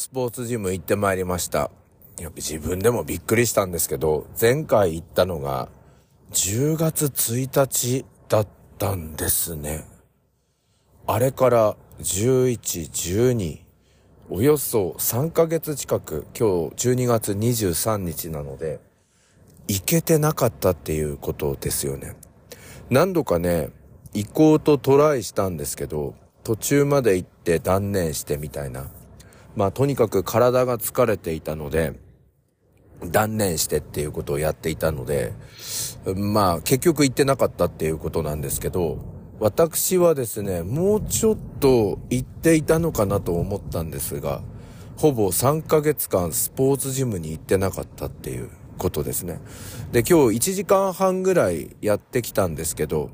スポーツジム行ってまいりました。やっぱ自分でもびっくりしたんですけど、前回行ったのが10月1日だったんですね。あれから11、12、およそ3ヶ月近く、今日12月23日なので、行けてなかったっていうことですよね。何度かね、行こうとトライしたんですけど、途中まで行って断念してみたいな。まあとにかく体が疲れていたので、断念してっていうことをやっていたので、まあ結局行ってなかったっていうことなんですけど、私はですね、もうちょっと行っていたのかなと思ったんですが、ほぼ3ヶ月間スポーツジムに行ってなかったっていうことですね。で、今日1時間半ぐらいやってきたんですけど、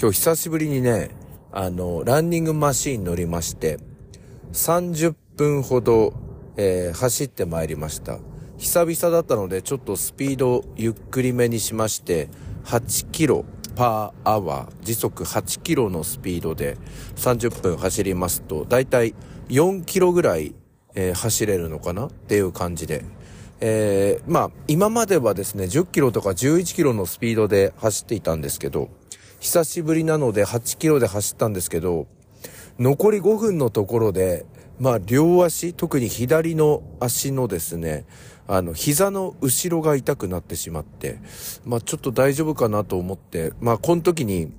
今日久しぶりにね、あの、ランニングマシーン乗りまして、30分ほど、えー、走ってまいりました。久々だったので、ちょっとスピードゆっくりめにしまして、8キロパーアワー、時速8キロのスピードで30分走りますと、だいたい4キロぐらい、えー、走れるのかな？っていう感じで。えー、まあ、今まではですね、10キロとか11キロのスピードで走っていたんですけど、久しぶりなので8キロで走ったんですけど、残り5分のところで、まあ、両足、特に左の足のですね、あの、膝の後ろが痛くなってしまって、まあ、ちょっと大丈夫かなと思って、まあ、この時に、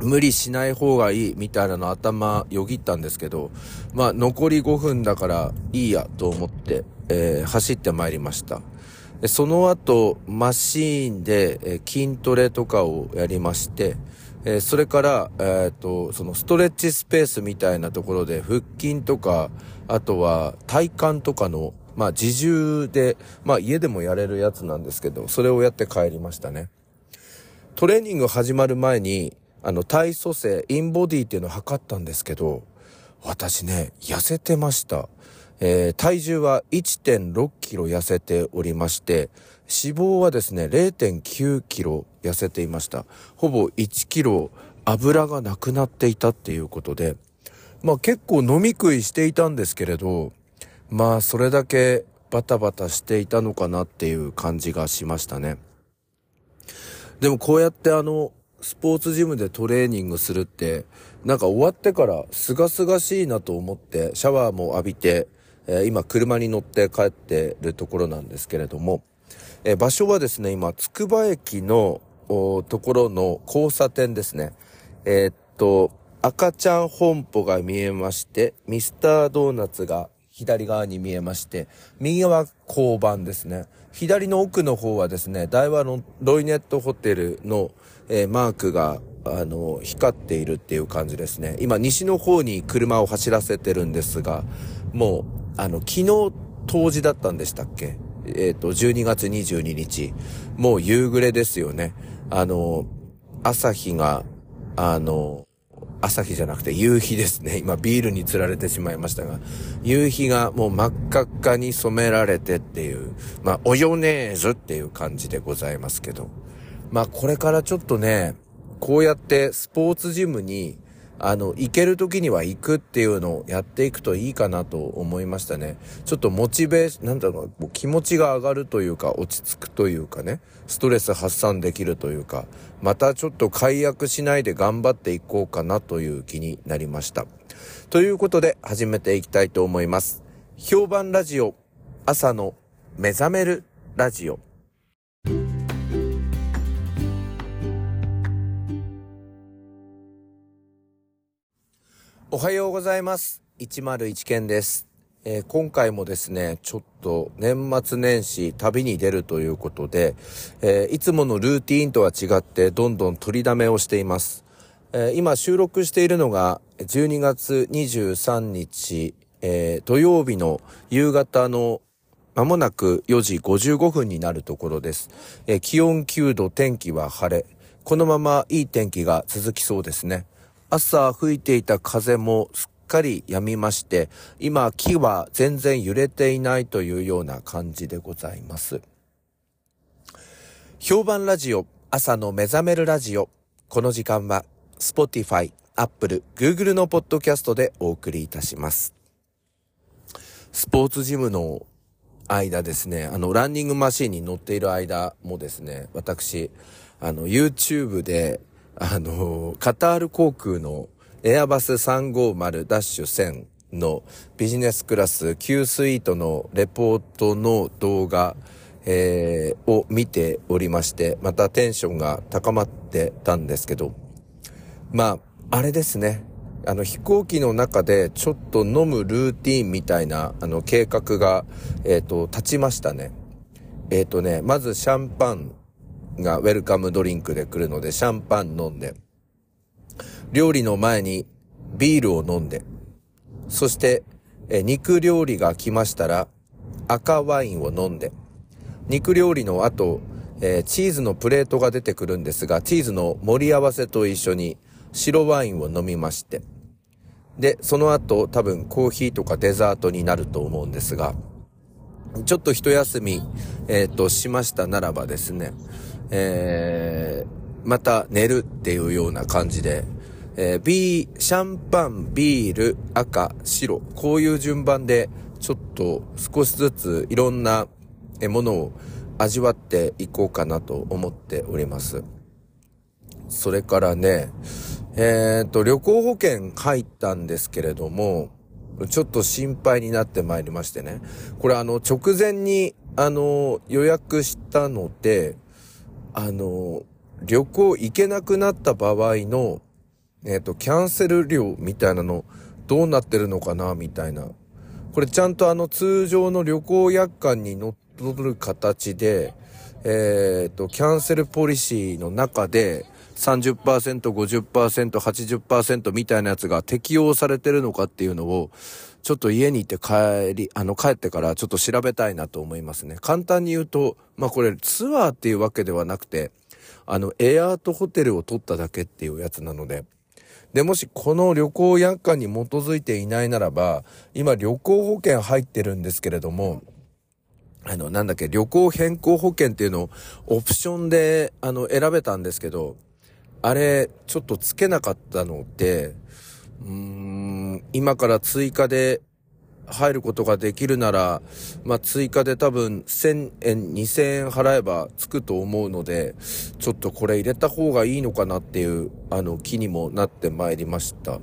無理しない方がいいみたいなの頭よぎったんですけど、まあ、残り5分だからいいやと思って、えー、走ってまいりました。その後、マシーンで、え筋トレとかをやりまして、えそれから、えっ、と、そのストレッチスペースみたいなところで腹筋とか、あとは体幹とかの、まあ自重で、まあ家でもやれるやつなんですけど、それをやって帰りましたね。トレーニング始まる前に、あの、体組成、インボディっていうのを測ったんですけど、私ね、痩せてました。えー、体重は1.6キロ痩せておりまして、脂肪はですね、0.9キロ痩せていました。ほぼ1キロ油がなくなっていたっていうことで、まあ結構飲み食いしていたんですけれど、まあそれだけバタバタしていたのかなっていう感じがしましたね。でもこうやってあの、スポーツジムでトレーニングするって、なんか終わってから清々しいなと思って、シャワーも浴びて、え、今車に乗って帰ってるところなんですけれども、えー、場所はですね、今、つくば駅のところの交差点ですね。えー、っと、赤ちゃん本舗が見えまして、ミスタードーナツが左側に見えまして、右側交番ですね。左の奥の方はですね、大和のロイネットホテルの、えー、マークが、あの、光っているっていう感じですね。今、西の方に車を走らせてるんですが、もう、あの、昨日当時だったんでしたっけ？えっ、ー、と、12月22日。もう夕暮れですよね。あの、朝日が、あの、朝日じゃなくて夕日ですね。今ビールに釣られてしまいましたが、夕日がもう真っ赤っかに染められてっていう、まあ、およねーずっていう感じでございますけど。まあ、これからちょっとね、こうやってスポーツジムにあの、行ける時には行くっていうのをやっていくといいかなと思いましたね。ちょっとモチベーション、なんだろう、気持ちが上がるというか、落ち着くというかね、ストレス発散できるというか、またちょっと解約しないで頑張っていこうかなという気になりました。ということで、始めていきたいと思います。評判ラジオ、朝の目覚めるラジオ。おはようございます。101件です。えー、今回もですね、ちょっと年末年始旅に出るということで、えー、いつものルーティーンとは違ってどんどん取りだめをしています。えー、今収録しているのが12月23日、え土曜日の夕方のまもなく4時55分になるところです。え気温9度、天気は晴れ。このままいい天気が続きそうですね。朝吹いていた風もすっかり止みまして、今木は全然揺れていないというような感じでございます。評判ラジオ、朝の目覚めるラジオ。この時間は、Spotify、Apple、Google のポッドキャストでお送りいたします。スポーツジムの間ですね、あの、ランニングマシーンに乗っている間もですね、私、あの、YouTube で、あの、カタール航空のエアバス350-1000のビジネスクラス Q スイートのレポートの動画、えー、を見ておりまして、またテンションが高まってたんですけど、まあ、あれですね。あの飛行機の中でちょっと飲むルーティンみたいなあの計画が、えっ、ー、と、立ちましたね。えっ、ー、とね、まずシャンパンがウェルカムドリンクで来るのでシャンパン飲んで、料理の前にビールを飲んで、そして、え肉料理が来ましたら赤ワインを飲んで、肉料理の後、えー、チーズのプレートが出てくるんですが、チーズの盛り合わせと一緒に白ワインを飲みまして、で、その後多分コーヒーとかデザートになると思うんですが、ちょっと一休み、えっ、ー、と、しましたならばですね、えー、また寝るっていうような感じで、えー、ビー、シャンパン、ビール、赤、白、こういう順番で、ちょっと少しずついろんなものを味わっていこうかなと思っております。それからね、えっ、ー、と、旅行保険入ったんですけれども、ちょっと心配になってまいりましてね。これあの、直前に、あの、予約したので、あの、旅行行けなくなった場合の、えっ、と、キャンセル料みたいなの、どうなってるのかな、みたいな。これちゃんとあの、通常の旅行約款に乗っ取る形で、えっ、と、キャンセルポリシーの中で、30%、50%、80%みたいなやつが適用されてるのかっていうのを、ちょっと家に行って帰り、あの、帰ってからちょっと調べたいなと思いますね。簡単に言うと、まあこれツアーっていうわけではなくて、あの、エアートホテルを取っただけっていうやつなので、で、もしこの旅行約款に基づいていないならば、今旅行保険入ってるんですけれども、あの、なんだっけ、旅行変更保険っていうのをオプションで、あの、選べたんですけど、あれ、ちょっとつけなかったので、うーん、今から追加で入ることができるなら、まあ、追加で多分1000円、2000円払えばつくと思うので、ちょっとこれ入れた方がいいのかなっていう、あの、気にもなってまいりました。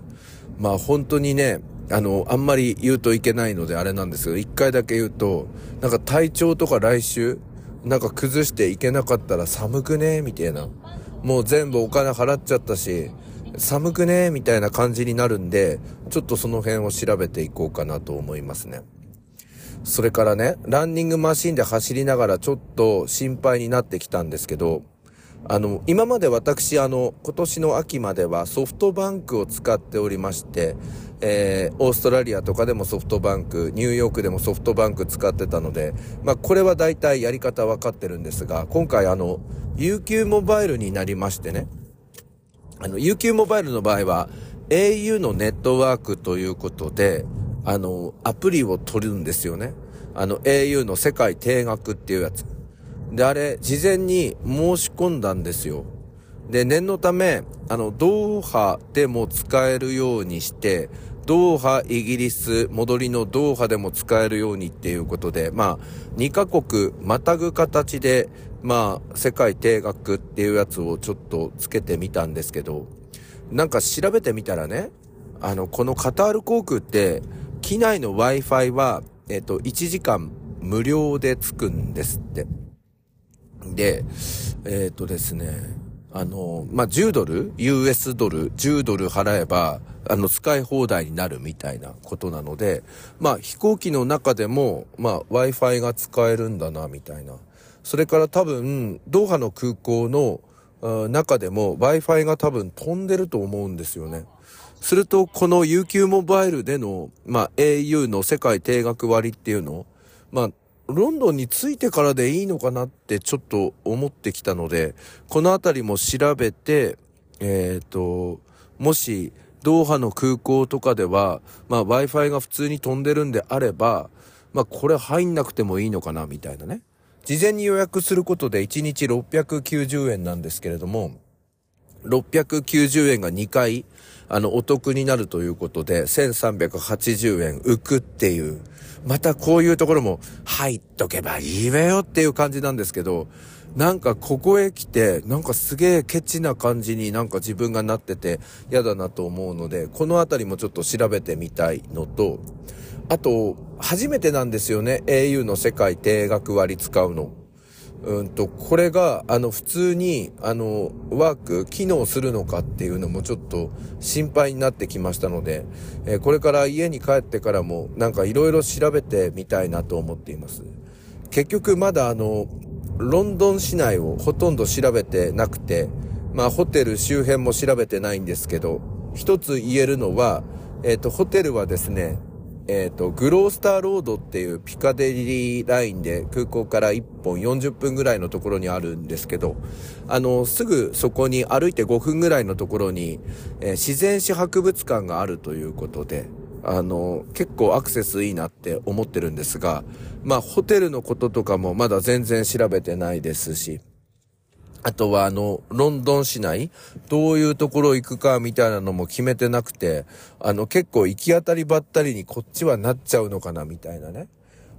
まあ、本当にね、あの、あんまり言うといけないのであれなんですけど、一回だけ言うと、なんか体調とか来週、なんか崩していけなかったら寒くねみたいな。もう全部お金払っちゃったし、寒くね？みたいな感じになるんで、ちょっとその辺を調べていこうかなと思いますね。それからね、ランニングマシンで走りながらちょっと心配になってきたんですけど、あの、今まで私、あの、今年の秋まではソフトバンクを使っておりまして、えー、オーストラリアとかでもソフトバンク、ニューヨークでもソフトバンク使ってたので、まあ、これは大体やり方わかってるんですが、今回あの、UQ モバイルになりましてね、あの、UQ モバイルの場合は、au のネットワークということで、あの、アプリを取るんですよね。あの、au の世界定額っていうやつ。で、あれ、事前に申し込んだんですよ。で、念のため、あの、ドーハでも使えるようにして、ドーハ、イギリス、戻りのドーハでも使えるようにっていうことで、まあ、2カ国またぐ形で、まあ、世界定額っていうやつをちょっとつけてみたんですけど、なんか調べてみたらね、あの、このカタール航空って、機内の Wi-Fi は、えっ、と、1時間無料でつくんですって。で、えっ、とですね、あの、まあ、10ドル ?US ドル ?10 ドル払えば、あの、使い放題になるみたいなことなので、まあ、飛行機の中でも、まあ、Wi-Fi が使えるんだな、みたいな。それから多分、ドーハの空港の中でも Wi-Fi が多分飛んでると思うんですよね。すると、この UQ モバイルでの、まあ、au の世界定額割っていうの、まあ、ロンドンに着いてからでいいのかなってちょっと思ってきたので、このあたりも調べて、えっ、ー、と、もし、ドーハの空港とかでは、まあ Wi-Fi が普通に飛んでるんであれば、まあこれ入んなくてもいいのかなみたいなね。事前に予約することで1日690円なんですけれども、690円が2回、あの、お得になるということで、1380円浮くっていう、またこういうところも入っとけばいいわよっていう感じなんですけど、なんかここへ来て、なんかすげえケチな感じになんか自分がなってて嫌だなと思うので、このあたりもちょっと調べてみたいのと、あと、初めてなんですよね。au の世界定額割使うの。うんと、これが、あの、普通に、あの、ワーク、機能するのかっていうのもちょっと心配になってきましたので、えー、これから家に帰ってからも、なんか色々調べてみたいなと思っています。結局まだあの、ロンドン市内をほとんど調べてなくて、まあ、ホテル周辺も調べてないんですけど、一つ言えるのは、えっ、ー、と、ホテルはですね、えっ、ー、と、グロースターロードっていうピカデリーラインで空港から1本40分ぐらいのところにあるんですけど、あの、すぐそこに歩いて5分ぐらいのところに、えー、自然史博物館があるということで、あの、結構アクセスいいなって思ってるんですが、まあ、ホテルのこととかもまだ全然調べてないですし、あとはあの、ロンドン市内、どういうところ行くかみたいなのも決めてなくて、あの結構行き当たりばったりにこっちはなっちゃうのかなみたいなね。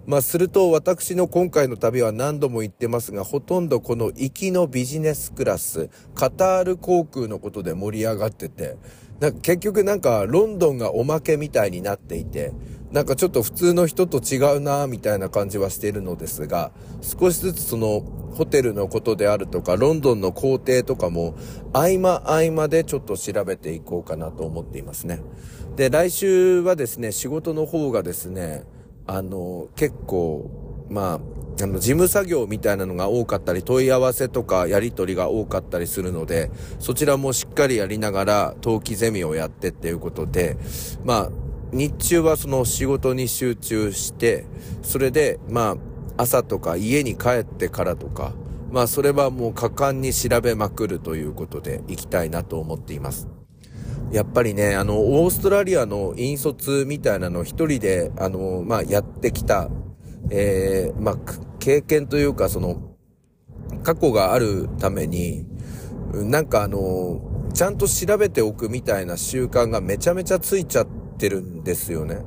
まあすると私の今回の旅は何度も言ってますが、ほとんどこの行きのビジネスクラス、カタール航空のことで盛り上がってて、なんか結局なんかロンドンがおまけみたいになっていて、なんかちょっと普通の人と違うなみたいな感じはしているのですが、少しずつそのホテルのことであるとか、ロンドンの工程とかも、合間合間でちょっと調べていこうかなと思っていますね。で、来週はですね、仕事の方がですね、あの、結構、まあ、あの、事務作業みたいなのが多かったり、問い合わせとかやり取りが多かったりするので、そちらもしっかりやりながら、登記ゼミをやってっていうことで、まあ、日中はその仕事に集中して、それで、まあ、朝とか家に帰ってからとか、まあそれはもう果敢に調べまくるということで行きたいなと思っています。やっぱりね、あの、オーストラリアの引率みたいなのを一人で、あの、まあやってきた、えー、まあ経験というかその、過去があるために、なんかあの、ちゃんと調べておくみたいな習慣がめちゃめちゃついちゃっててるんですよね。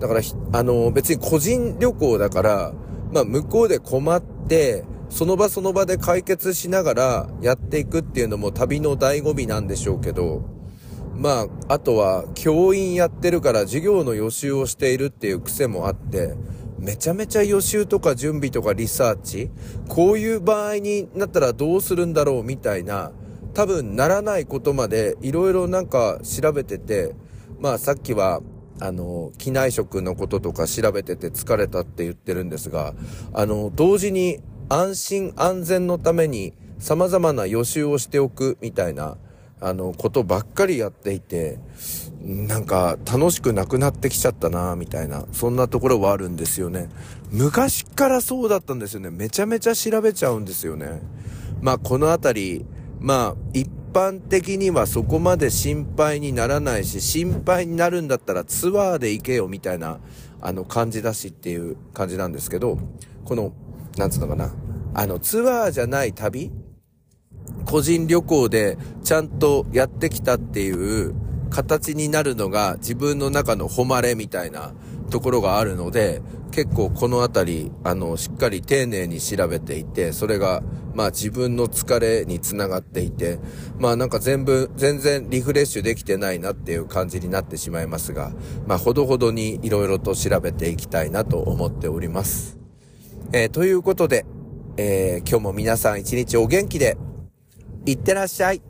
だから、あの、別に個人旅行だから、まあ、向こうで困って、その場その場で解決しながらやっていくっていうのも旅の醍醐味なんでしょうけど、まあ、あとは教員やってるから授業の予習をしているっていう癖もあって、めちゃめちゃ予習とか準備とかリサーチ、こういう場合になったらどうするんだろうみたいな、多分ならないことまでいろいろなんか調べてて、まあさっきはあの、機内食のこととか調べてて疲れたって言ってるんですが、あの、同時に安心安全のために様々な予習をしておくみたいな、あの、ことばっかりやっていて、なんか楽しくなくなってきちゃったなみたいな、そんなところはあるんですよね。昔からそうだったんですよね。めちゃめちゃ調べちゃうんですよね。まあ、このあたり、まあ、般的にはそこまで心配にならないし、心配になるんだったらツアーで行けよみたいな、あの感じだしっていう感じなんですけど、この、なんつうのかな。あの、ツアーじゃない旅個人旅行でちゃんとやってきたっていう形になるのが自分の中の誉れみたいなところがあるので、結構このあたり、あの、しっかり丁寧に調べていて、それが、まあ自分の疲れにつながっていて、まあなんか全部、全然リフレッシュできてないなっていう感じになってしまいますが、まあほどほどに色々と調べていきたいなと思っております。えー、ということで、えー、今日も皆さん一日お元気で、いってらっしゃい。